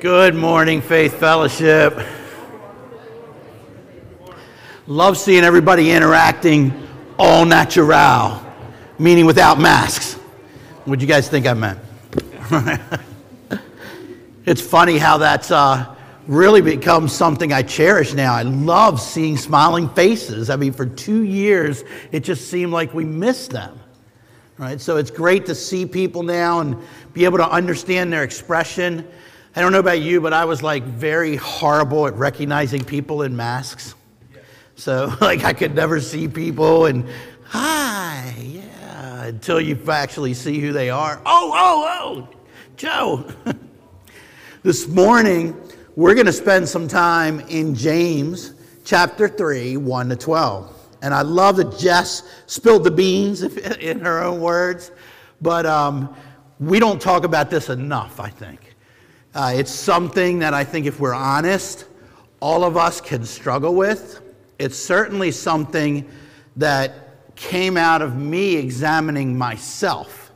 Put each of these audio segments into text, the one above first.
Good morning, Faith Fellowship. Love seeing everybody interacting all natural, meaning without masks. What do you guys think I meant? it's funny how that's uh, really become something I cherish now. I love seeing smiling faces. I mean, for two years, it just seemed like we missed them. Right? So it's great to see people now and be able to understand their expression. I don't know about you, but I was like very horrible at recognizing people in masks. So like I could never see people and hi, yeah, until you actually see who they are. Oh, oh, oh, Joe. this morning we're going to spend some time in James chapter 3, 1 to 12. And I love that Jess spilled the beans in her own words, but um, we don't talk about this enough, I think. Uh, it's something that I think, if we're honest, all of us can struggle with. It's certainly something that came out of me examining myself,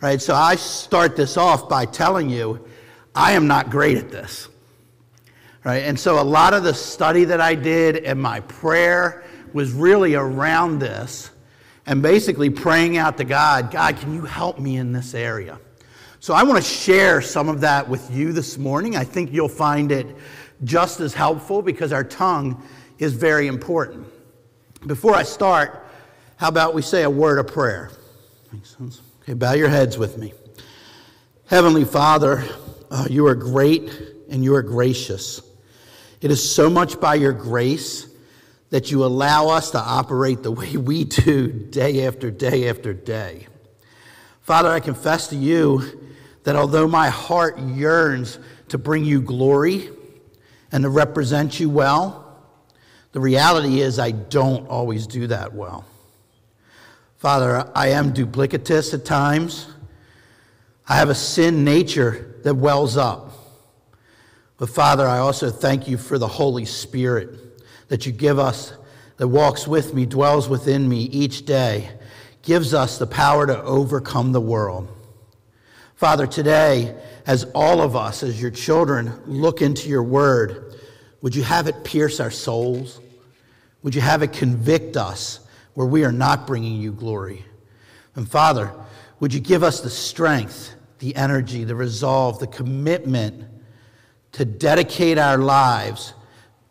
right? So I start this off by telling you, I am not great at this, right? And so a lot of the study that I did and my prayer was really around this and basically praying out to God God, can you help me in this area? So I want to share some of that with you this morning. I think you'll find it just as helpful because our tongue is very important. Before I start, how about we say a word of prayer? Makes sense? Okay, bow your heads with me. Heavenly Father, uh, you are great and you are gracious. It is so much by your grace that you allow us to operate the way we do day after day after day. Father, I confess to you that although my heart yearns to bring you glory and to represent you well, the reality is I don't always do that well. Father, I am duplicitous at times. I have a sin nature that wells up. But Father, I also thank you for the Holy Spirit that you give us, that walks with me, dwells within me each day, gives us the power to overcome the world. Father, today, as all of us, as your children, look into your word, would you have it pierce our souls? Would you have it convict us where we are not bringing you glory? And Father, would you give us the strength, the energy, the resolve, the commitment to dedicate our lives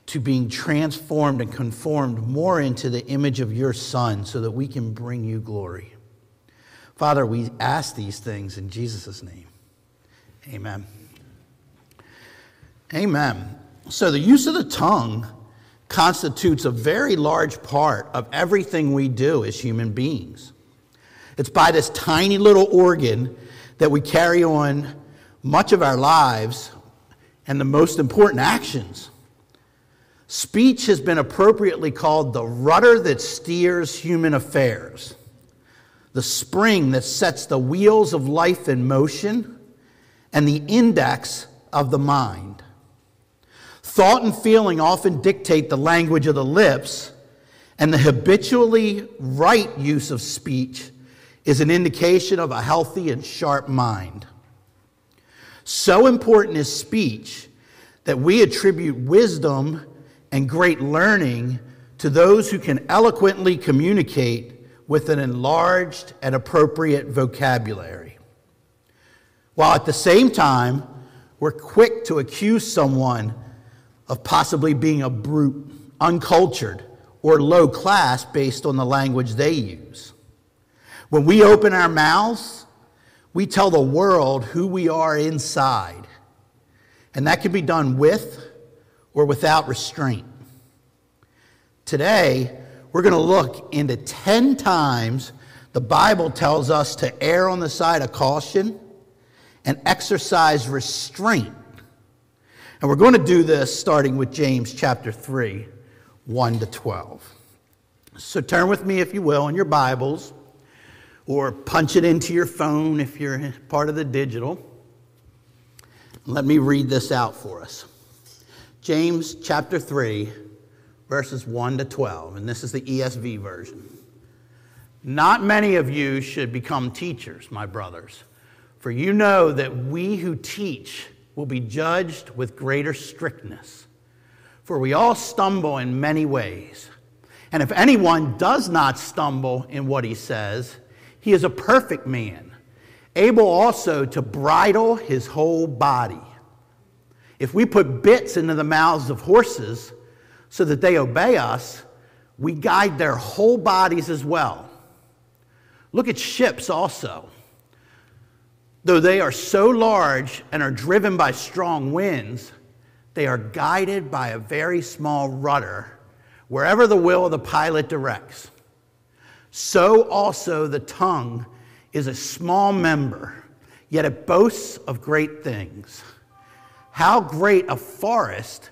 to being transformed and conformed more into the image of your Son so that we can bring you glory. Father, we ask these things in Jesus' name. Amen. Amen. So, the use of the tongue constitutes a very large part of everything we do as human beings. It's by this tiny little organ that we carry on much of our lives and the most important actions. Speech has been appropriately called the rudder that steers human affairs, the spring that sets the wheels of life in motion, and the index of the mind. Thought and feeling often dictate the language of the lips, and the habitually right use of speech is an indication of a healthy and sharp mind. So important is speech that we attribute wisdom and great learning to those who can eloquently communicate with an enlarged and appropriate vocabulary. While at the same time, we're quick to accuse someone of possibly being a brute, uncultured, or low class based on the language they use. When we open our mouths, we tell the world who we are inside. And that can be done with or without restraint. Today, we're going to look into 10 times the Bible tells us to err on the side of caution and exercise restraint. And we're going to do this starting with James chapter 3, 1 to 12. So turn with me, if you will, in your Bibles, or punch it into your phone if you're part of the digital. Let me read this out for us. James chapter 3, verses 1 to 12, and this is the ESV version. Not many of you should become teachers, my brothers, for you know that we who teach will be judged with greater strictness. For we all stumble in many ways. And if anyone does not stumble in what he says, he is a perfect man, able also to bridle his whole body. If we put bits into the mouths of horses so that they obey us, we guide their whole bodies as well. Look at ships also. Though they are so large and are driven by strong winds, they are guided by a very small rudder wherever the will of the pilot directs. So also the tongue is a small member, yet it boasts of great things. How great a forest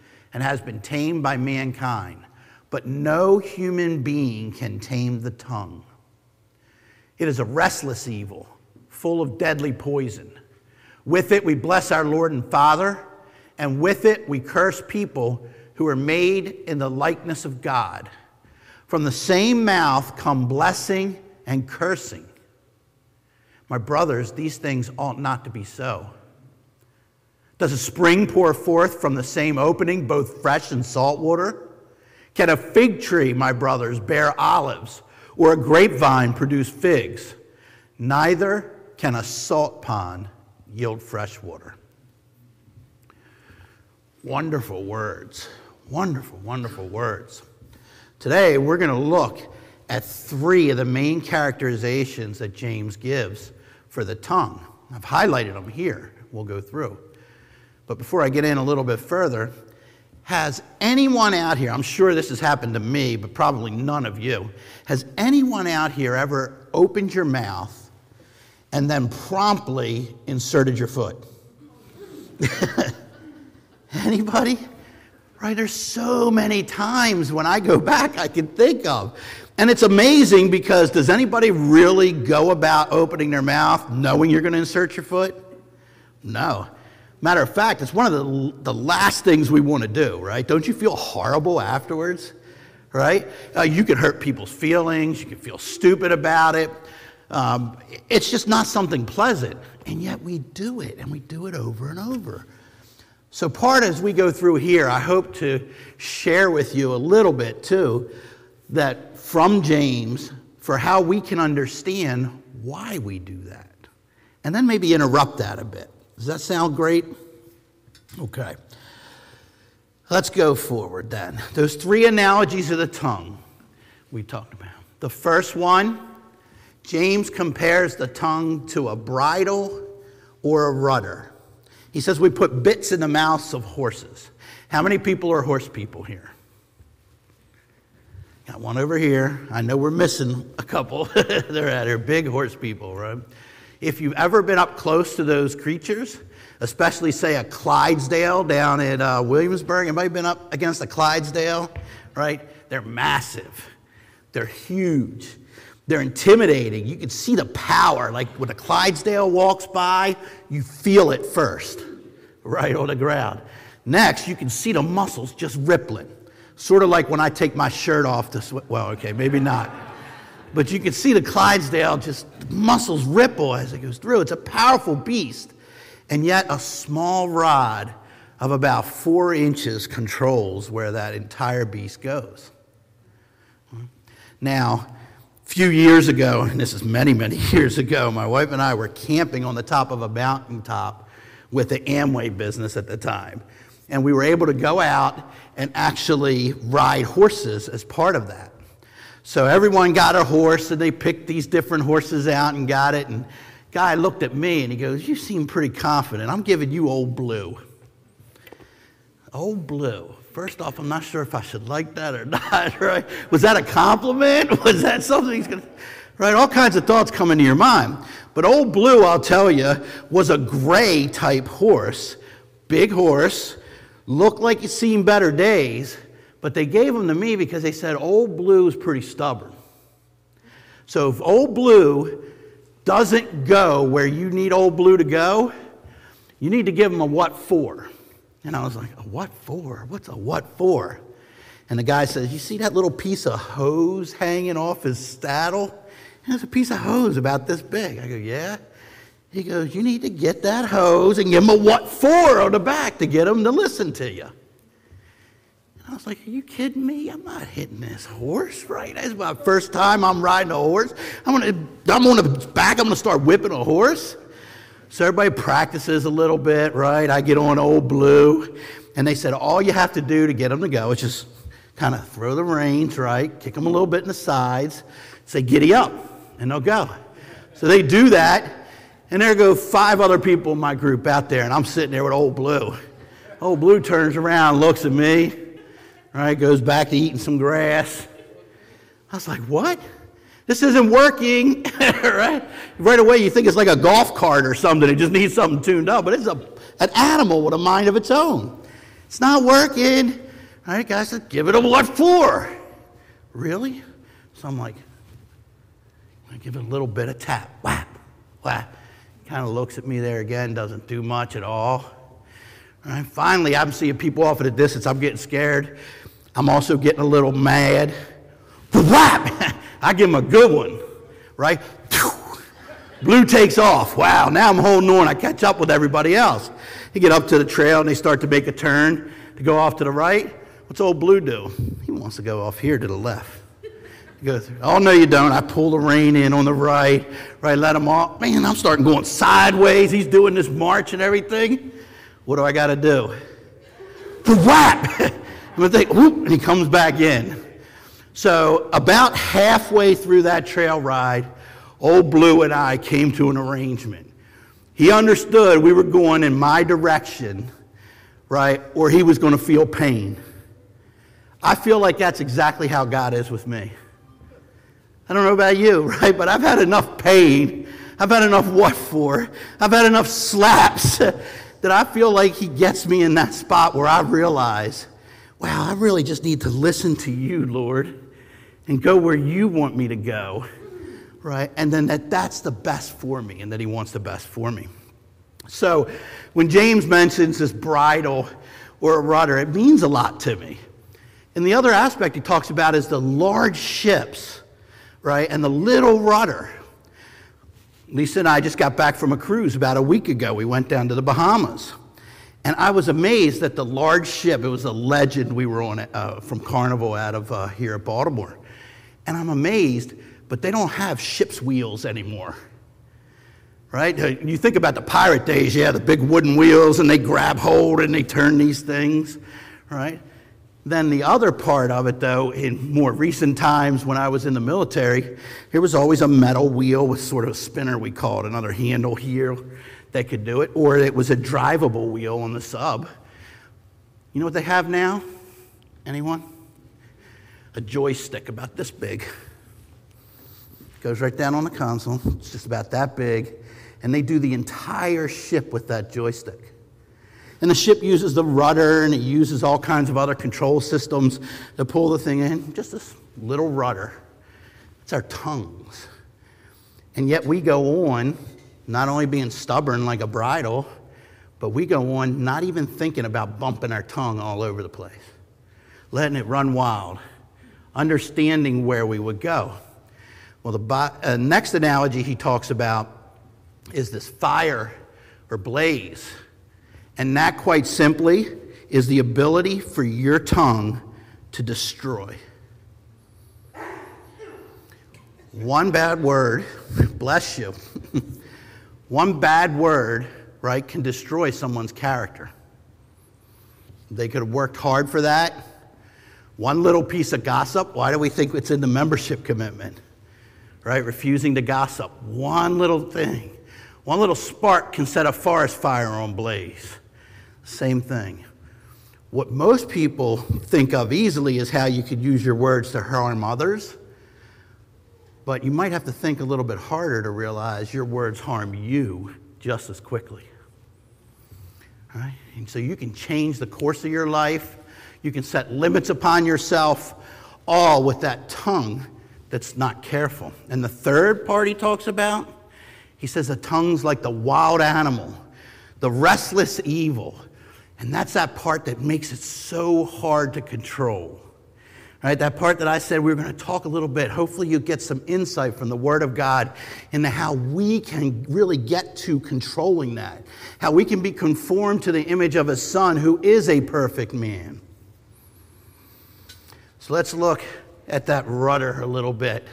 and has been tamed by mankind, but no human being can tame the tongue. It is a restless evil, full of deadly poison. With it, we bless our Lord and Father, and with it, we curse people who are made in the likeness of God. From the same mouth come blessing and cursing. My brothers, these things ought not to be so. Does a spring pour forth from the same opening both fresh and salt water? Can a fig tree, my brothers, bear olives? or a grapevine produce figs. Neither can a salt pond yield fresh water. Wonderful words. Wonderful, wonderful words. Today, we're going to look at three of the main characterizations that James gives for the tongue. I've highlighted them here. We'll go through. But before I get in a little bit further, has anyone out here, I'm sure this has happened to me, but probably none of you, has anyone out here ever opened your mouth and then promptly inserted your foot? Anybody? Right? There's so many times when I go back I can think of. And it's amazing because does anybody really go about opening their mouth knowing you're going to insert your foot? No. Matter of fact, it's one of the, the last things we want to do, right? Don't you feel horrible afterwards? Right? Uh, you can hurt people's feelings, you can feel stupid about it. Um, it's just not something pleasant. And yet we do it, and we do it over and over. So, part as we go through here, I hope to share with you a little bit too, that from James, for how we can understand why we do that. And then maybe interrupt that a bit. Does that sound great? Okay. Let's go forward then. Those three analogies of the tongue we talked about. The first one, James compares the tongue to a bridle or a rudder. He says we put bits in the mouths of horses. How many people are horse people here? Got one over here. I know we're missing a couple. They're at here, big horse people, right? If you've ever been up close to those creatures, especially say a Clydesdale down at uh, Williamsburg, anybody been up against a Clydesdale? Right? They're massive. They're huge. They're intimidating. You can see the power. Like when a Clydesdale walks by, you feel it first, right on the ground. Next, you can see the muscles just rippling. Sort of like when I take my shirt off to. Well, okay, maybe not. But you can see the Clydesdale just muscles ripple as it goes through. It's a powerful beast. And yet, a small rod of about four inches controls where that entire beast goes. Now, a few years ago, and this is many, many years ago, my wife and I were camping on the top of a mountaintop with the Amway business at the time. And we were able to go out and actually ride horses as part of that. So everyone got a horse, and they picked these different horses out and got it. And guy looked at me and he goes, "You seem pretty confident. I'm giving you Old Blue." Old Blue. First off, I'm not sure if I should like that or not. Right? Was that a compliment? Was that something he's gonna? Right? All kinds of thoughts come into your mind. But Old Blue, I'll tell you, was a gray type horse, big horse, looked like you'd seen better days, but they gave them to me because they said Old Blue is pretty stubborn. So if Old Blue doesn't go where you need Old Blue to go, you need to give him a what for. And I was like, a what for? What's a what for? And the guy says, You see that little piece of hose hanging off his saddle? And it's a piece of hose about this big. I go, Yeah. He goes, You need to get that hose and give him a what for on the back to get him to listen to you. I was like, Are you kidding me? I'm not hitting this horse, right? That's my first time I'm riding a horse. I'm gonna, I'm on the back, I'm gonna start whipping a horse. So everybody practices a little bit, right? I get on Old Blue, and they said, All you have to do to get them to go is just kind of throw the reins, right? Kick them a little bit in the sides, say, Giddy up, and they'll go. So they do that. And there go five other people in my group out there, and I'm sitting there with Old Blue. Old Blue turns around, looks at me, right, goes back to eating some grass. I was like, what? This isn't working, right? Right away, you think it's like a golf cart or something. It just needs something tuned up, but it's a, an animal with a mind of its own. It's not working. All right, guys, give it a what for? Really? So I'm like, I give it a little bit of tap, whap, whap kind of looks at me there again, doesn't do much at all. Right? Finally, I'm seeing people off at a distance. I'm getting scared. I'm also getting a little mad. Whap! I give him a good one, right? Blue takes off. Wow, now I'm holding on. I catch up with everybody else. They get up to the trail and they start to make a turn to go off to the right. What's old Blue do? He wants to go off here to the left. He goes, Oh, no, you don't. I pull the rein in on the right, right, let him off. Man, I'm starting going sideways. He's doing this march and everything. What do I got to do? Whap! Whoop, and he comes back in. So, about halfway through that trail ride, Old Blue and I came to an arrangement. He understood we were going in my direction, right, or he was going to feel pain. I feel like that's exactly how God is with me. I don't know about you, right? But I've had enough pain. I've had enough what for? I've had enough slaps that I feel like he gets me in that spot where I realize, wow, I really just need to listen to you, Lord, and go where you want me to go, right? And then that that's the best for me and that he wants the best for me. So when James mentions this bridle or a rudder, it means a lot to me. And the other aspect he talks about is the large ships right? And the little rudder. Lisa and I just got back from a cruise about a week ago. We went down to the Bahamas. And I was amazed that the large ship, it was a legend we were on uh, from Carnival out of uh, here at Baltimore. And I'm amazed, but they don't have ship's wheels anymore. Right? Uh, you think about the pirate days, yeah, the big wooden wheels, and they grab hold and they turn these things, right? Then the other part of it, though, in more recent times when I was in the military, there was always a metal wheel with sort of a spinner, we call it, another handle here that could do it, or it was a drivable wheel on the sub. You know what they have now? Anyone? A joystick about this big. Goes right down on the console. It's just about that big. And they do the entire ship with that joystick. And the ship uses the rudder and it uses all kinds of other control systems to pull the thing in. Just this little rudder. It's our tongues. And yet we go on, not only being stubborn like a bridle, but we go on not even thinking about bumping our tongue all over the place, letting it run wild, understanding where we would go. Well, the uh, next analogy he talks about is this fire or blaze. And that, quite simply, is the ability for your tongue to destroy. One bad word, bless you, one bad word, right, can destroy someone's character. They could have worked hard for that. One little piece of gossip, why do we think it's in the membership commitment? Right? Refusing to gossip. One little thing, one little spark can set a forest fire on blaze. Same thing. What most people think of easily is how you could use your words to harm others. But you might have to think a little bit harder to realize your words harm you just as quickly. Right? And so you can change the course of your life. You can set limits upon yourself, all with that tongue that's not careful. And the third part he talks about, he says the tongue's like the wild animal, the restless evil. And that's that part that makes it so hard to control. Right, that part that I said we were going to talk a little bit. Hopefully, you get some insight from the Word of God into how we can really get to controlling that, how we can be conformed to the image of a Son who is a perfect man. So let's look at that rudder a little bit.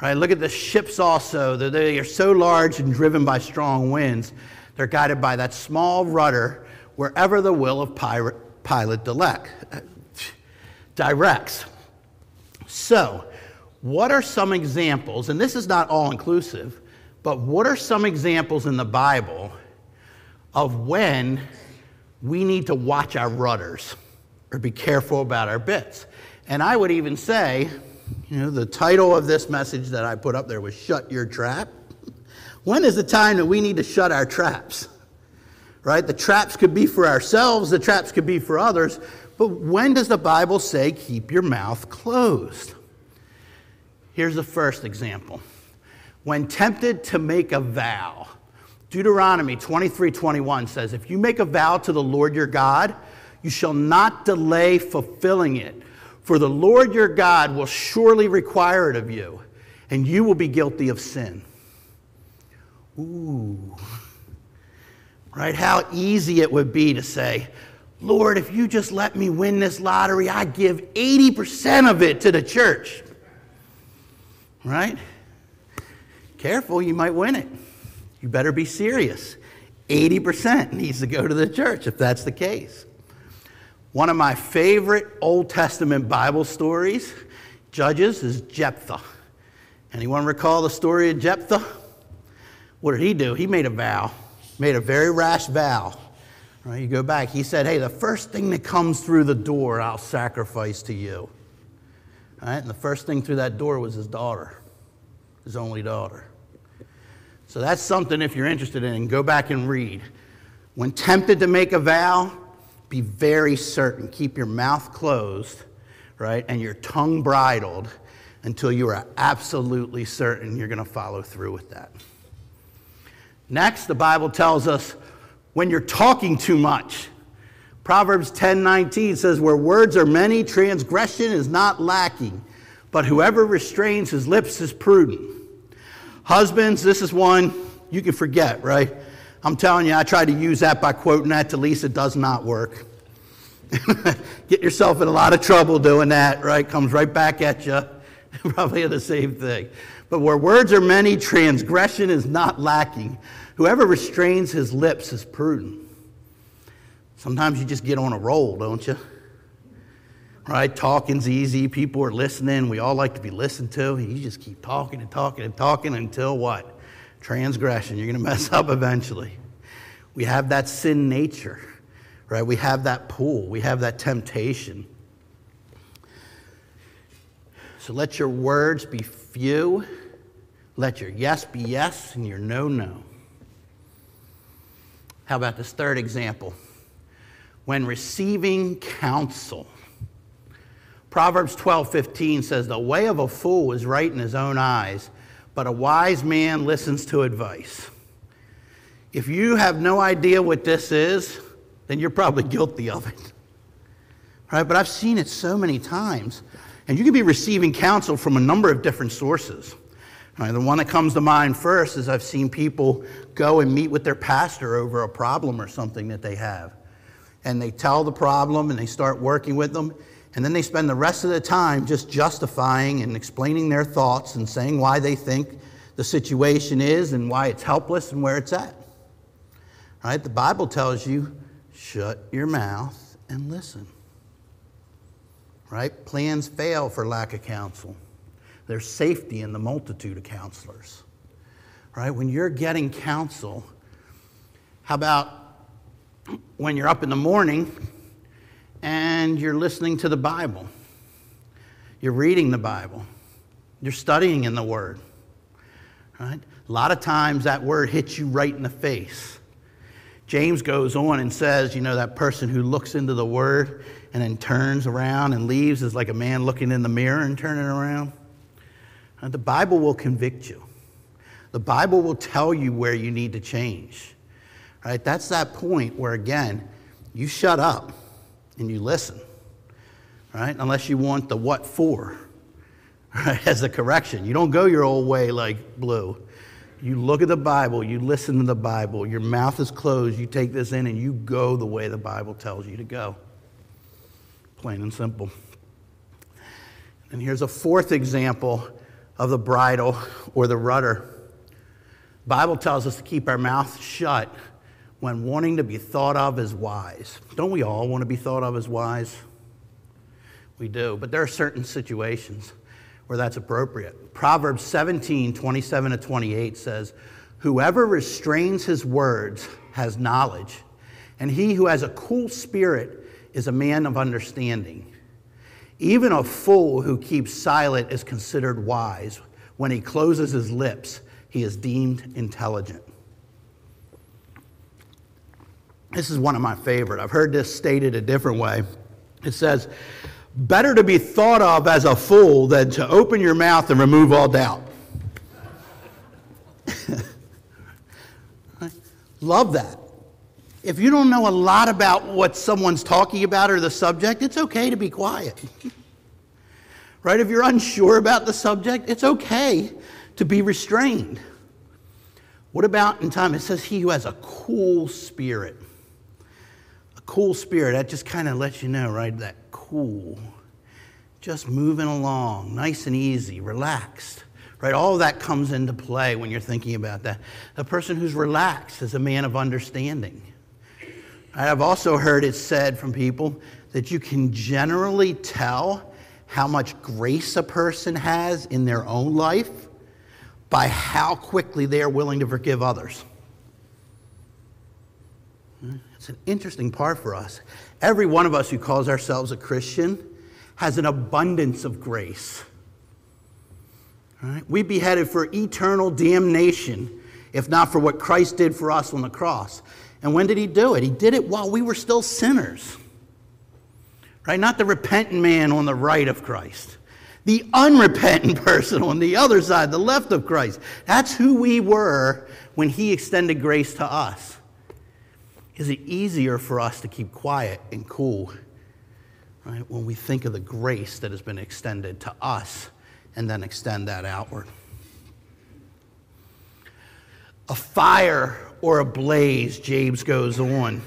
Right, look at the ships also. They are so large and driven by strong winds. They're guided by that small rudder wherever the will of Pilot directs. So, what are some examples, and this is not all inclusive, but what are some examples in the Bible of when we need to watch our rudders or be careful about our bits? And I would even say, you know, the title of this message that I put up there was Shut Your Trap. When is the time that we need to shut our traps? Right? The traps could be for ourselves, the traps could be for others, but when does the Bible say keep your mouth closed? Here's the first example. When tempted to make a vow, Deuteronomy 23 21 says, If you make a vow to the Lord your God, you shall not delay fulfilling it, for the Lord your God will surely require it of you, and you will be guilty of sin. Ooh. Right? How easy it would be to say, Lord, if you just let me win this lottery, I give 80% of it to the church. Right? Careful, you might win it. You better be serious. 80% needs to go to the church if that's the case. One of my favorite Old Testament Bible stories, Judges, is Jephthah. Anyone recall the story of Jephthah? What did he do? He made a vow, made a very rash vow. Right, you go back. He said, Hey, the first thing that comes through the door, I'll sacrifice to you. Right, and the first thing through that door was his daughter, his only daughter. So that's something, if you're interested in, go back and read. When tempted to make a vow, be very certain. Keep your mouth closed, right, and your tongue bridled until you are absolutely certain you're going to follow through with that. Next, the Bible tells us when you're talking too much. Proverbs 10:19 says where words are many transgression is not lacking, but whoever restrains his lips is prudent. Husbands, this is one you can forget, right? I'm telling you, I tried to use that by quoting that to Lisa, it does not work. Get yourself in a lot of trouble doing that, right? Comes right back at you. Probably the same thing. But where words are many, transgression is not lacking, Whoever restrains his lips is prudent. Sometimes you just get on a roll, don't you? Right? Talking's easy. People are listening. We all like to be listened to. You just keep talking and talking and talking until what? Transgression. You're going to mess up eventually. We have that sin nature, right? We have that pull. We have that temptation. So let your words be few. Let your yes be yes and your no, no. How about this third example? When receiving counsel. Proverbs 12 15 says, The way of a fool is right in his own eyes, but a wise man listens to advice. If you have no idea what this is, then you're probably guilty of it. Right? But I've seen it so many times. And you can be receiving counsel from a number of different sources. Right, the one that comes to mind first is I've seen people go and meet with their pastor over a problem or something that they have. And they tell the problem and they start working with them. And then they spend the rest of the time just justifying and explaining their thoughts and saying why they think the situation is and why it's helpless and where it's at. Right? The Bible tells you shut your mouth and listen. Right? Plans fail for lack of counsel. There's safety in the multitude of counselors. Right? When you're getting counsel, how about when you're up in the morning and you're listening to the Bible? You're reading the Bible. You're studying in the Word. Right? A lot of times that word hits you right in the face. James goes on and says, you know, that person who looks into the word and then turns around and leaves is like a man looking in the mirror and turning around. And the Bible will convict you. The Bible will tell you where you need to change. Right? That's that point where again, you shut up and you listen. Right? Unless you want the what for right? as a correction. You don't go your old way like blue. You look at the Bible, you listen to the Bible, your mouth is closed, you take this in and you go the way the Bible tells you to go. Plain and simple. And here's a fourth example of the bridle or the rudder. Bible tells us to keep our mouth shut when wanting to be thought of as wise. Don't we all want to be thought of as wise? We do, but there are certain situations where that's appropriate. Proverbs 17, 27 to 28 says, Whoever restrains his words has knowledge, and he who has a cool spirit is a man of understanding. Even a fool who keeps silent is considered wise. When he closes his lips, he is deemed intelligent. This is one of my favorite. I've heard this stated a different way. It says, Better to be thought of as a fool than to open your mouth and remove all doubt. Love that. If you don't know a lot about what someone's talking about or the subject, it's okay to be quiet. right? If you're unsure about the subject, it's okay to be restrained. What about in time? It says, He who has a cool spirit. A cool spirit, that just kind of lets you know, right? That cool, just moving along, nice and easy, relaxed. Right? All that comes into play when you're thinking about that. A person who's relaxed is a man of understanding. I've also heard it said from people that you can generally tell how much grace a person has in their own life by how quickly they are willing to forgive others. It's an interesting part for us. Every one of us who calls ourselves a Christian has an abundance of grace. Right? We'd be headed for eternal damnation if not for what Christ did for us on the cross. And when did he do it? He did it while we were still sinners. Right? Not the repentant man on the right of Christ. The unrepentant person on the other side, the left of Christ. That's who we were when he extended grace to us. Is it easier for us to keep quiet and cool right, when we think of the grace that has been extended to us and then extend that outward? A fire or a blaze, James goes on.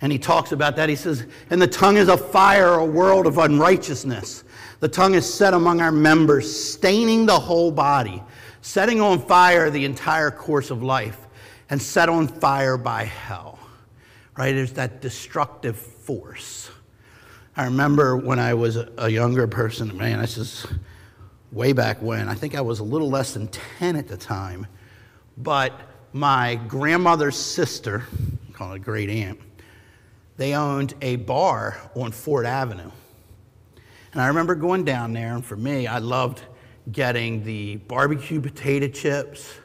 And he talks about that. He says, And the tongue is a fire, a world of unrighteousness. The tongue is set among our members, staining the whole body, setting on fire the entire course of life, and set on fire by hell right? There's that destructive force. I remember when I was a younger person, man, this is way back when. I think I was a little less than 10 at the time. But my grandmother's sister, call it a great aunt, they owned a bar on Fort Avenue. And I remember going down there, and for me, I loved getting the barbecue potato chips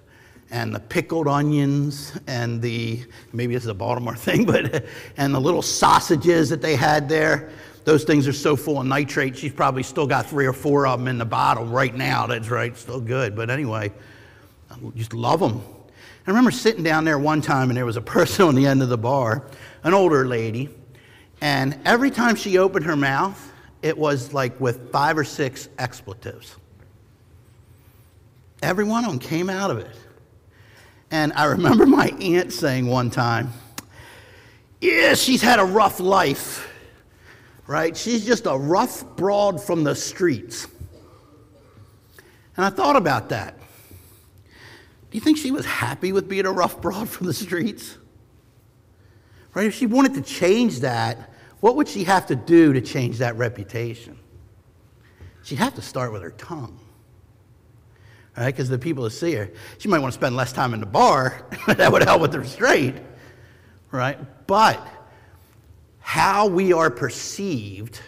and the pickled onions and the maybe this is a Baltimore thing, but and the little sausages that they had there. Those things are so full of nitrate. She's probably still got three or four of them in the bottle right now. That's right, still good. But anyway, I just love them. I remember sitting down there one time, and there was a person on the end of the bar, an older lady, and every time she opened her mouth, it was like with five or six expletives. Every one of them came out of it. And I remember my aunt saying one time, Yeah, she's had a rough life, right? She's just a rough broad from the streets. And I thought about that. Do you think she was happy with being a rough broad from the streets? Right? If she wanted to change that, what would she have to do to change that reputation? She'd have to start with her tongue right? Because the people that see her, she might want to spend less time in the bar. that would help with the restraint, right? But how we are perceived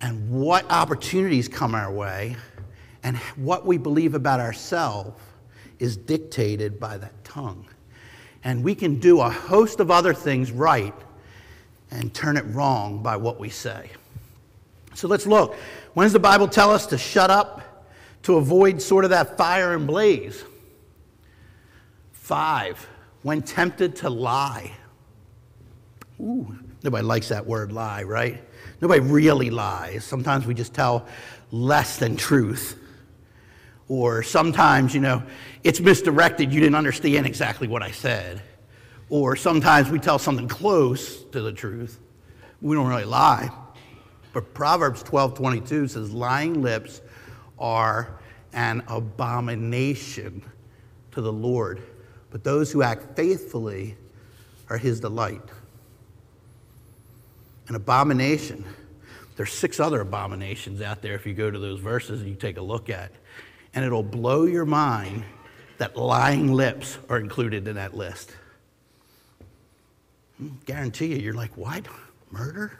and what opportunities come our way and what we believe about ourselves is dictated by that tongue. And we can do a host of other things right and turn it wrong by what we say. So let's look. When does the Bible tell us to shut up to avoid sort of that fire and blaze? Five, when tempted to lie. Ooh, nobody likes that word lie, right? Nobody really lies. Sometimes we just tell less than truth. Or sometimes, you know, it's misdirected. You didn't understand exactly what I said. Or sometimes we tell something close to the truth. We don't really lie. But Proverbs 12:22 says, lying lips are an abomination to the Lord, but those who act faithfully are his delight. An abomination. There's six other abominations out there if you go to those verses and you take a look at. And it'll blow your mind that lying lips are included in that list. I guarantee you, you're like, what? Murder?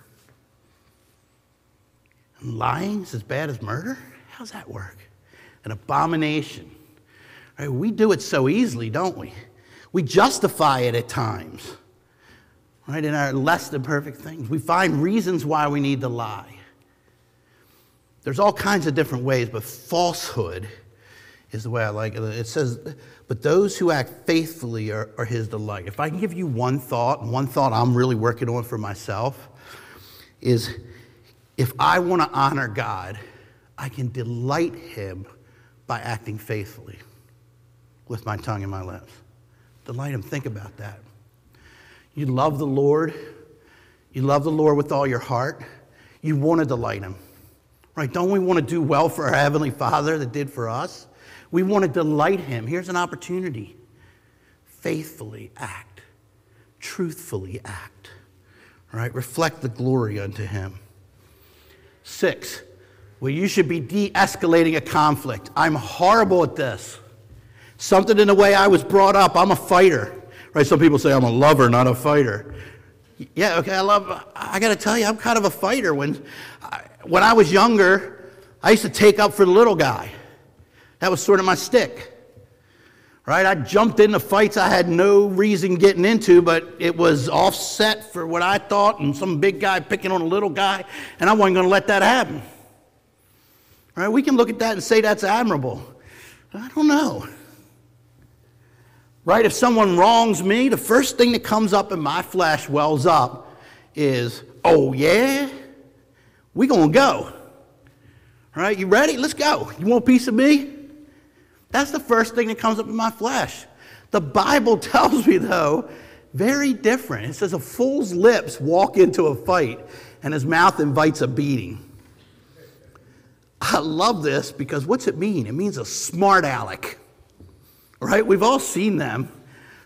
And lying is as bad as murder? How's that work? An abomination. Right? We do it so easily, don't we? We justify it at times, right? In our less than perfect things. We find reasons why we need to lie. There's all kinds of different ways, but falsehood is the way I like it. It says, but those who act faithfully are, are his delight. If I can give you one thought, one thought I'm really working on for myself is if I want to honor God, I can delight Him by acting faithfully with my tongue and my lips. Delight Him. Think about that. You love the Lord. You love the Lord with all your heart. You want to delight Him. Right? Don't we want to do well for our Heavenly Father that did for us? We want to delight Him. Here's an opportunity faithfully act, truthfully act. Right? Reflect the glory unto Him. Six, well, you should be de escalating a conflict. I'm horrible at this. Something in the way I was brought up, I'm a fighter. Right? Some people say I'm a lover, not a fighter. Yeah, okay, I love, I got to tell you, I'm kind of a fighter. When, when I was younger, I used to take up for the little guy. That was sort of my stick. Right? I jumped into fights I had no reason getting into, but it was offset for what I thought, and some big guy picking on a little guy, and I wasn't going to let that happen. Right? We can look at that and say that's admirable. I don't know. Right? If someone wrongs me, the first thing that comes up in my flesh wells up is, oh yeah? We gonna go. Right? You ready? Let's go. You want a piece of me? That's the first thing that comes up in my flesh. The Bible tells me, though, very different. It says a fool's lips walk into a fight and his mouth invites a beating. I love this because what's it mean? It means a smart aleck, right? We've all seen them.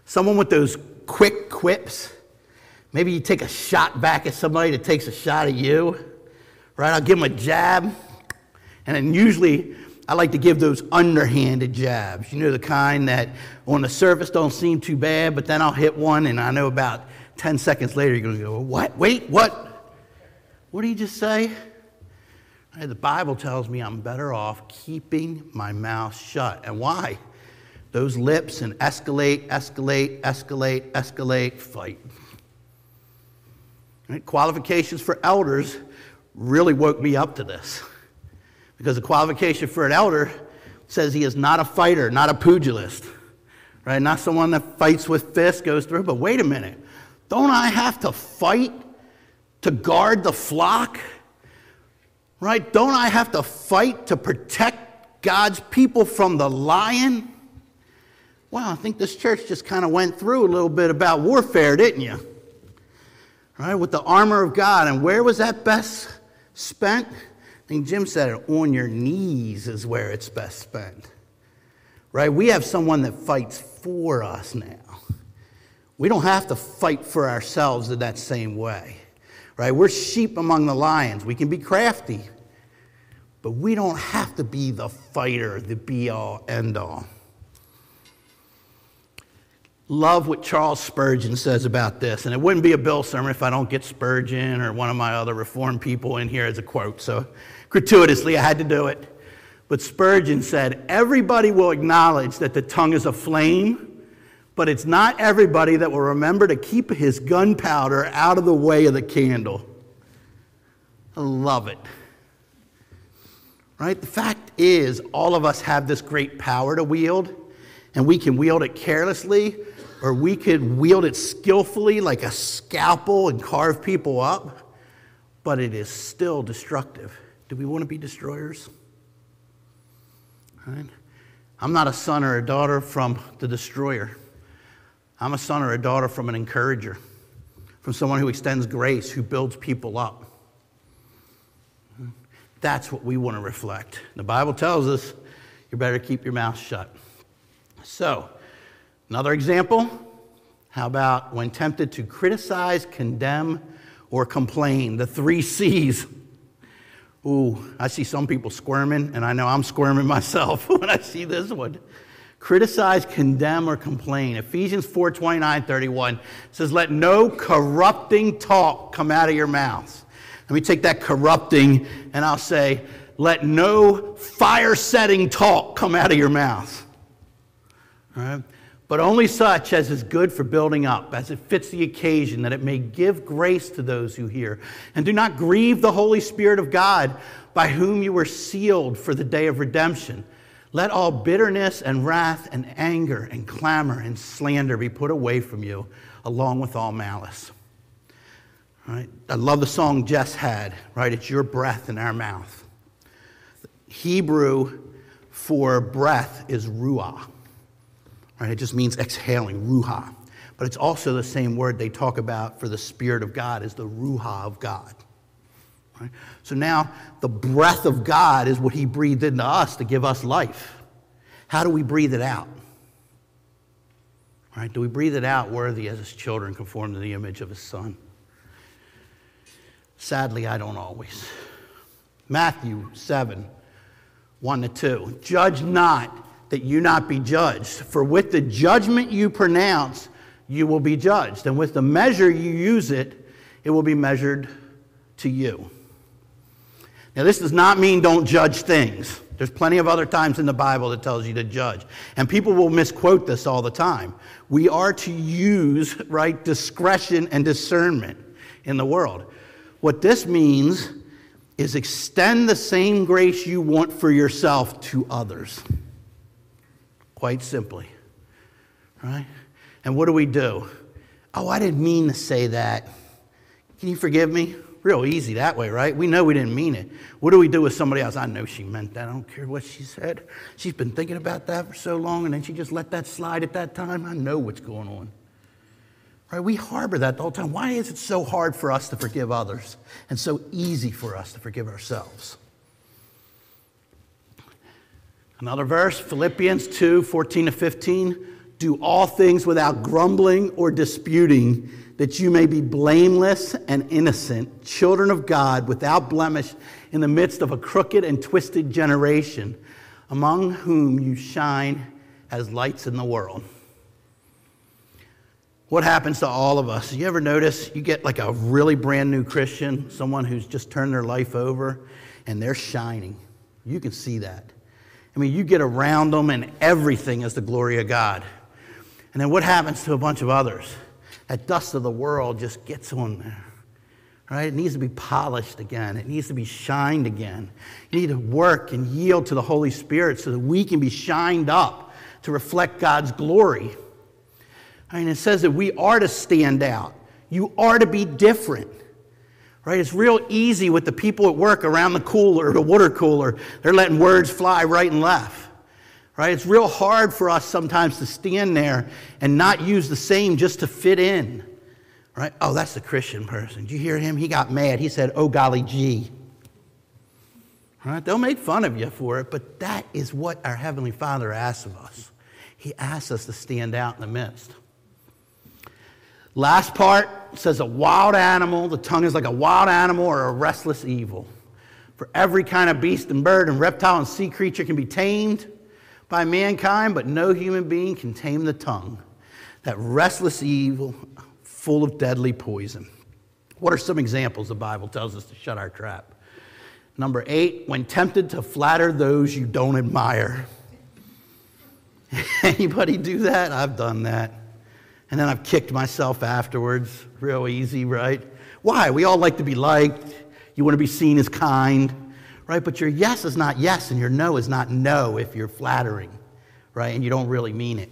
Someone with those quick quips. Maybe you take a shot back at somebody that takes a shot at you, right? I'll give them a jab, and then usually I like to give those underhanded jabs. You know, the kind that on the surface don't seem too bad, but then I'll hit one, and I know about 10 seconds later you're going to go, What? Wait, what? What did he just say? The Bible tells me I'm better off keeping my mouth shut. And why? Those lips and escalate, escalate, escalate, escalate, fight. Right? Qualifications for elders really woke me up to this. Because the qualification for an elder says he is not a fighter, not a pugilist, right? Not someone that fights with fists, goes through. But wait a minute, don't I have to fight to guard the flock? Right? Don't I have to fight to protect God's people from the lion? Well, I think this church just kind of went through a little bit about warfare, didn't you? Right? With the armor of God. And where was that best spent? Think Jim said it on your knees is where it's best spent. Right? We have someone that fights for us now. We don't have to fight for ourselves in that same way. Right? We're sheep among the lions. We can be crafty, but we don't have to be the fighter, the be all, end all. Love what Charles Spurgeon says about this. And it wouldn't be a Bill sermon if I don't get Spurgeon or one of my other Reformed people in here as a quote. So gratuitously, I had to do it. But Spurgeon said, Everybody will acknowledge that the tongue is a flame, but it's not everybody that will remember to keep his gunpowder out of the way of the candle. I love it. Right? The fact is, all of us have this great power to wield, and we can wield it carelessly, or we could wield it skillfully like a scalpel and carve people up, but it is still destructive. Do we want to be destroyers? Right? I'm not a son or a daughter from the destroyer. I'm a son or a daughter from an encourager, from someone who extends grace, who builds people up. That's what we want to reflect. The Bible tells us you better keep your mouth shut. So, another example how about when tempted to criticize, condemn, or complain? The three C's. Ooh, I see some people squirming, and I know I'm squirming myself when I see this one. Criticize, condemn, or complain. Ephesians 4 29, 31 says, Let no corrupting talk come out of your mouths. Let me take that corrupting and I'll say, Let no fire setting talk come out of your mouth. All right? But only such as is good for building up, as it fits the occasion, that it may give grace to those who hear. And do not grieve the Holy Spirit of God, by whom you were sealed for the day of redemption. Let all bitterness and wrath and anger and clamor and slander be put away from you, along with all malice. Right? I love the song Jess had, right? It's your breath in our mouth. Hebrew for breath is ruah. Right? It just means exhaling, ruha. But it's also the same word they talk about for the Spirit of God as the ruha of God. Right? So now the breath of God is what He breathed into us to give us life. How do we breathe it out? Right? Do we breathe it out worthy as His children conform to the image of His Son? Sadly, I don't always. Matthew 7 1 to 2. Judge not that you not be judged. For with the judgment you pronounce, you will be judged. And with the measure you use it, it will be measured to you. Now, this does not mean don't judge things. There's plenty of other times in the Bible that tells you to judge. And people will misquote this all the time. We are to use, right, discretion and discernment in the world. What this means is extend the same grace you want for yourself to others quite simply. Right? And what do we do? Oh, I didn't mean to say that. Can you forgive me? Real easy that way, right? We know we didn't mean it. What do we do with somebody else? I know she meant that. I don't care what she said. She's been thinking about that for so long, and then she just let that slide at that time. I know what's going on. Right? We harbor that the whole time. Why is it so hard for us to forgive others and so easy for us to forgive ourselves? Another verse, Philippians 2 14 to 15. Do all things without grumbling or disputing, that you may be blameless and innocent, children of God, without blemish, in the midst of a crooked and twisted generation, among whom you shine as lights in the world. What happens to all of us? You ever notice you get like a really brand new Christian, someone who's just turned their life over, and they're shining? You can see that. I mean, you get around them and everything is the glory of God. And then what happens to a bunch of others? That dust of the world just gets on there. Right? It needs to be polished again. It needs to be shined again. You need to work and yield to the Holy Spirit so that we can be shined up to reflect God's glory. I mean, it says that we are to stand out. You are to be different. Right? It's real easy with the people at work around the cooler, the water cooler. They're letting words fly right and left. Right? It's real hard for us sometimes to stand there and not use the same just to fit in. Right? Oh, that's the Christian person. Did you hear him? He got mad. He said, Oh, golly gee. Right? They'll make fun of you for it, but that is what our Heavenly Father asks of us. He asks us to stand out in the midst. Last part says a wild animal. The tongue is like a wild animal or a restless evil. For every kind of beast and bird and reptile and sea creature can be tamed by mankind, but no human being can tame the tongue. That restless evil, full of deadly poison. What are some examples the Bible tells us to shut our trap? Number eight, when tempted to flatter those you don't admire. Anybody do that? I've done that. And then I've kicked myself afterwards, real easy, right? Why? We all like to be liked. You want to be seen as kind, right? But your yes is not yes, and your no is not no if you're flattering, right? And you don't really mean it.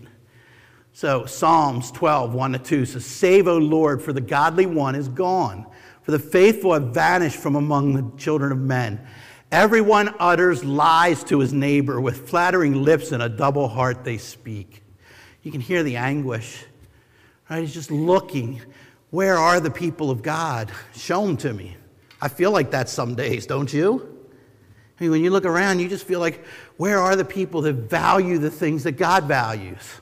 So, Psalms 12, 1 to 2 says, Save, O Lord, for the godly one is gone, for the faithful have vanished from among the children of men. Everyone utters lies to his neighbor. With flattering lips and a double heart they speak. You can hear the anguish. Right? He's just looking. Where are the people of God? Show them to me. I feel like that some days, don't you? I mean, when you look around, you just feel like, where are the people that value the things that God values?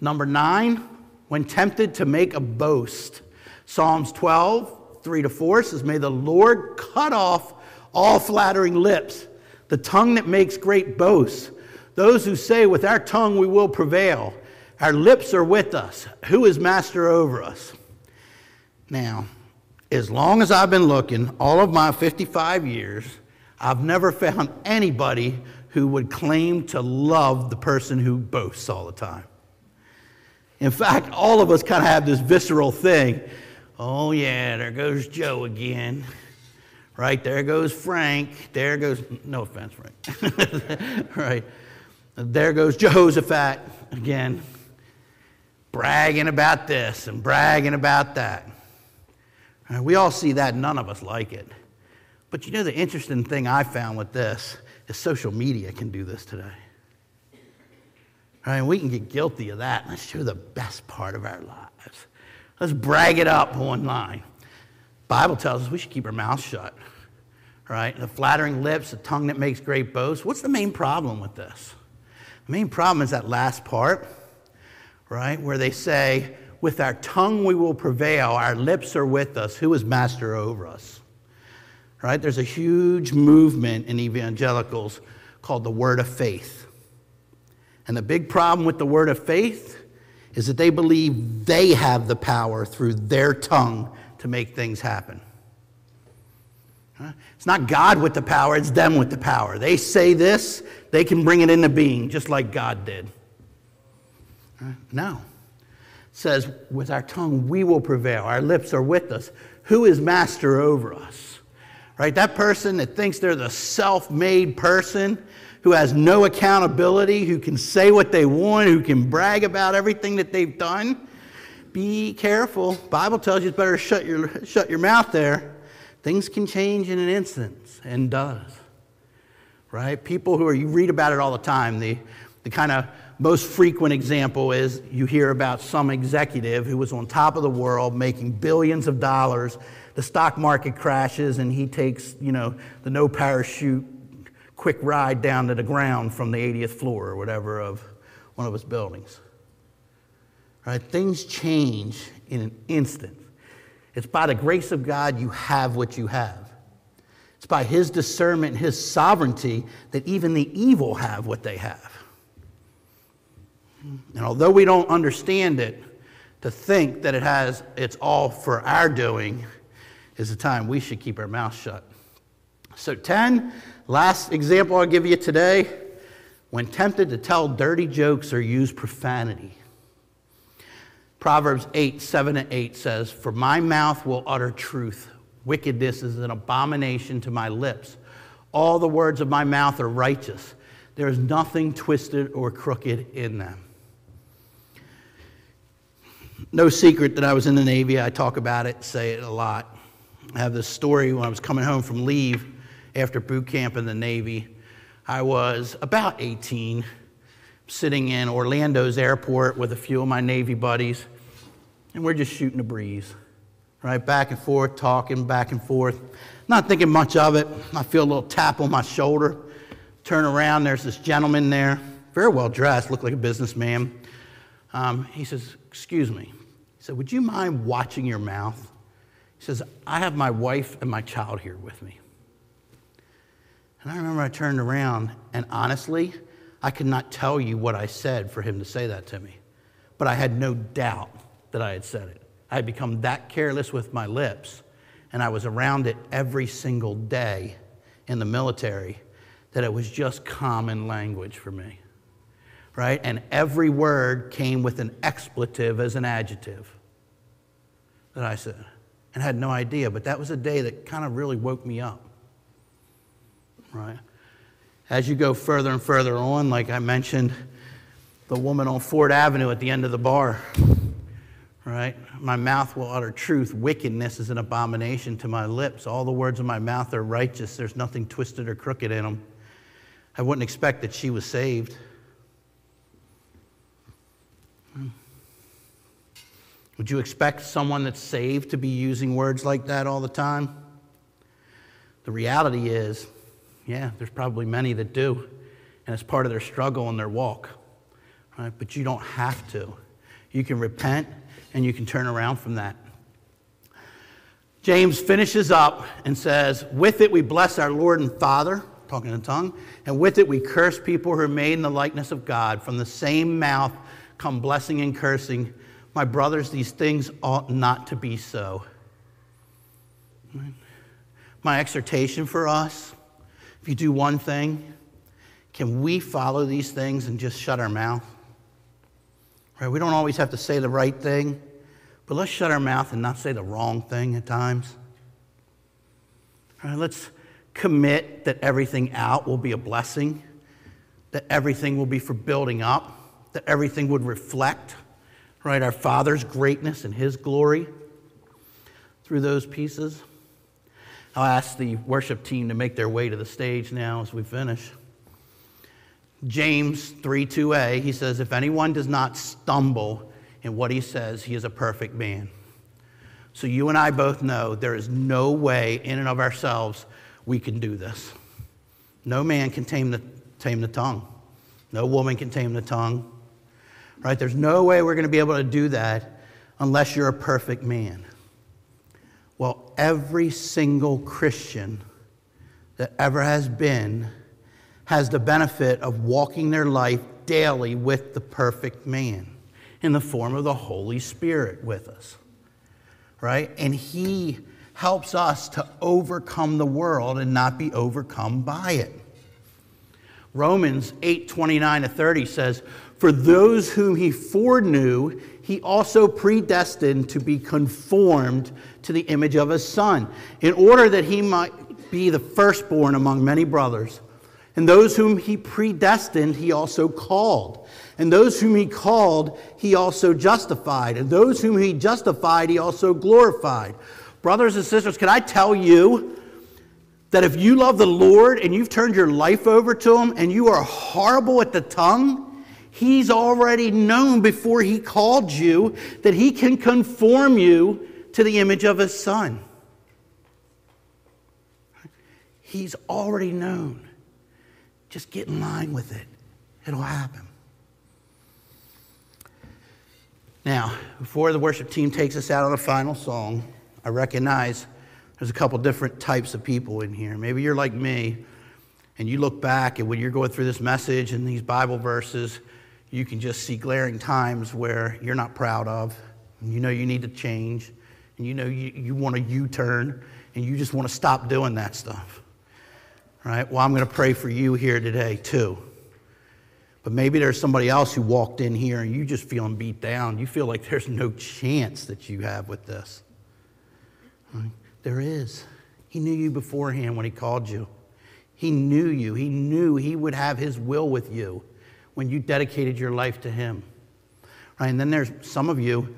Number nine, when tempted to make a boast. Psalms 12, 3 to 4 says, May the Lord cut off all flattering lips, the tongue that makes great boasts. Those who say, With our tongue we will prevail. Our lips are with us. Who is master over us? Now, as long as I've been looking, all of my 55 years, I've never found anybody who would claim to love the person who boasts all the time. In fact, all of us kind of have this visceral thing Oh, yeah, there goes Joe again. Right, there goes Frank. There goes, no offense, Frank. right, there goes Jehoshaphat again, bragging about this and bragging about that. Right, we all see that, none of us like it. But you know, the interesting thing I found with this is social media can do this today. Right, we can get guilty of that, Let's sure the best part of our lives. Let's brag it up online. Bible tells us we should keep our mouth shut. Right? The flattering lips, the tongue that makes great boasts. What's the main problem with this? The main problem is that last part, right? Where they say, with our tongue we will prevail, our lips are with us. Who is master over us? Right? There's a huge movement in evangelicals called the word of faith. And the big problem with the word of faith is that they believe they have the power through their tongue to make things happen. It's not God with the power, it's them with the power. They say this, they can bring it into being, just like God did. No. It says, with our tongue we will prevail. Our lips are with us. Who is master over us? Right? That person that thinks they're the self made person who has no accountability, who can say what they want, who can brag about everything that they've done. Be careful. Bible tells you it's better to shut your, shut your mouth there. Things can change in an instant and does. Right? People who are, you read about it all the time. The, the kind of most frequent example is you hear about some executive who was on top of the world making billions of dollars. The stock market crashes and he takes, you know, the no parachute quick ride down to the ground from the 80th floor or whatever of one of his buildings. Right? Things change in an instant. It's by the grace of God you have what you have. It's by his discernment, his sovereignty, that even the evil have what they have. And although we don't understand it, to think that it has it's all for our doing is the time we should keep our mouth shut. So 10 Last example I'll give you today when tempted to tell dirty jokes or use profanity. Proverbs 8, 7 and 8 says, For my mouth will utter truth. Wickedness is an abomination to my lips. All the words of my mouth are righteous. There is nothing twisted or crooked in them. No secret that I was in the Navy. I talk about it, say it a lot. I have this story when I was coming home from leave after boot camp in the Navy. I was about 18, sitting in Orlando's airport with a few of my Navy buddies, and we're just shooting a breeze, right? Back and forth, talking back and forth. Not thinking much of it. I feel a little tap on my shoulder. Turn around, there's this gentleman there, very well dressed, looked like a businessman. Um, he says, Excuse me. He said, Would you mind watching your mouth? He says, I have my wife and my child here with me. And I remember I turned around, and honestly, I could not tell you what I said for him to say that to me. But I had no doubt that I had said it. I had become that careless with my lips, and I was around it every single day in the military that it was just common language for me. right? And every word came with an expletive as an adjective that I said and had no idea. But that was a day that kind of really woke me up, right? As you go further and further on, like I mentioned, the woman on Ford Avenue at the end of the bar, right? My mouth will utter truth. Wickedness is an abomination to my lips. All the words of my mouth are righteous. There's nothing twisted or crooked in them. I wouldn't expect that she was saved. Hmm. Would you expect someone that's saved to be using words like that all the time? The reality is, yeah, there's probably many that do, and it's part of their struggle and their walk. Right? But you don't have to. You can repent and you can turn around from that. James finishes up and says, With it we bless our Lord and Father, talking in tongue, and with it we curse people who are made in the likeness of God. From the same mouth come blessing and cursing. My brothers, these things ought not to be so. My exhortation for us if you do one thing, can we follow these things and just shut our mouth? Right? We don't always have to say the right thing, but let's shut our mouth and not say the wrong thing at times. Right? Let's commit that everything out will be a blessing, that everything will be for building up, that everything would reflect right? Our Father's greatness and His glory through those pieces. I'll ask the worship team to make their way to the stage now as we finish. James 3 2a, he says, If anyone does not stumble in what he says, he is a perfect man. So you and I both know there is no way in and of ourselves we can do this. No man can tame the, tame the tongue. No woman can tame the tongue right? There's no way we're going to be able to do that unless you're a perfect man. Well, every single Christian that ever has been has the benefit of walking their life daily with the perfect man in the form of the Holy Spirit with us, right? And He helps us to overcome the world and not be overcome by it. Romans 8 29 to 30 says, for those whom he foreknew, he also predestined to be conformed to the image of his son, in order that he might be the firstborn among many brothers. And those whom he predestined, he also called. And those whom he called, he also justified. And those whom he justified, he also glorified. Brothers and sisters, can I tell you that if you love the Lord and you've turned your life over to him and you are horrible at the tongue, He's already known before He called you that He can conform you to the image of His Son. He's already known. Just get in line with it, it'll happen. Now, before the worship team takes us out on the final song, I recognize there's a couple different types of people in here. Maybe you're like me, and you look back, and when you're going through this message and these Bible verses, you can just see glaring times where you're not proud of, and you know you need to change, and you know you, you want a U turn, and you just want to stop doing that stuff. Right? Well, I'm going to pray for you here today, too. But maybe there's somebody else who walked in here and you just feeling beat down. You feel like there's no chance that you have with this. Right? There is. He knew you beforehand when he called you. He knew you. He knew he would have his will with you when you dedicated your life to Him. Right? And then there's some of you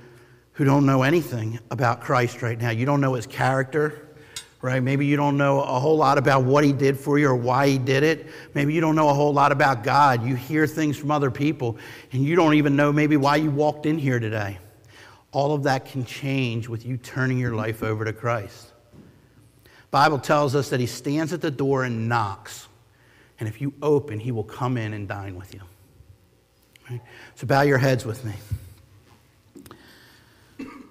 who don't know anything about Christ right now. You don't know His character, right? Maybe you don't know a whole lot about what He did for you or why He did it. Maybe you don't know a whole lot about God. You hear things from other people, and you don't even know maybe why you walked in here today. All of that can change with you turning your life over to Christ. Bible tells us that he stands at the door and knocks. And if you open, he will come in and dine with you. Right? So bow your heads with me.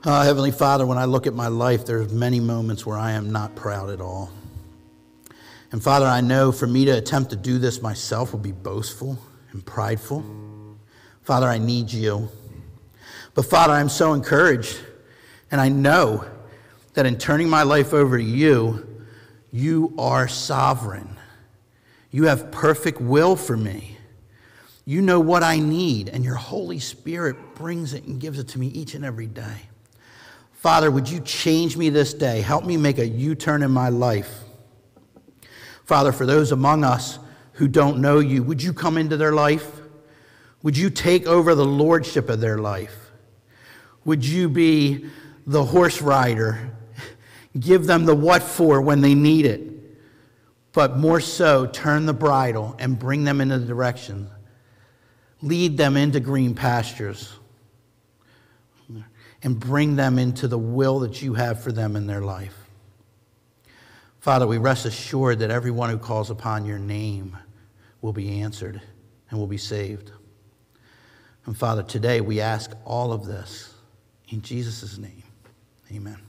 Uh, Heavenly Father, when I look at my life, there's many moments where I am not proud at all. And Father, I know for me to attempt to do this myself will be boastful and prideful. Father, I need you. But Father, I'm so encouraged, and I know that in turning my life over to you, you are sovereign. You have perfect will for me. You know what I need, and your Holy Spirit brings it and gives it to me each and every day. Father, would you change me this day? Help me make a U turn in my life. Father, for those among us who don't know you, would you come into their life? Would you take over the lordship of their life? Would you be the horse rider? Give them the what for when they need it. But more so, turn the bridle and bring them in the direction. Lead them into green pastures and bring them into the will that you have for them in their life. Father, we rest assured that everyone who calls upon your name will be answered and will be saved. And Father, today we ask all of this in Jesus' name. Amen.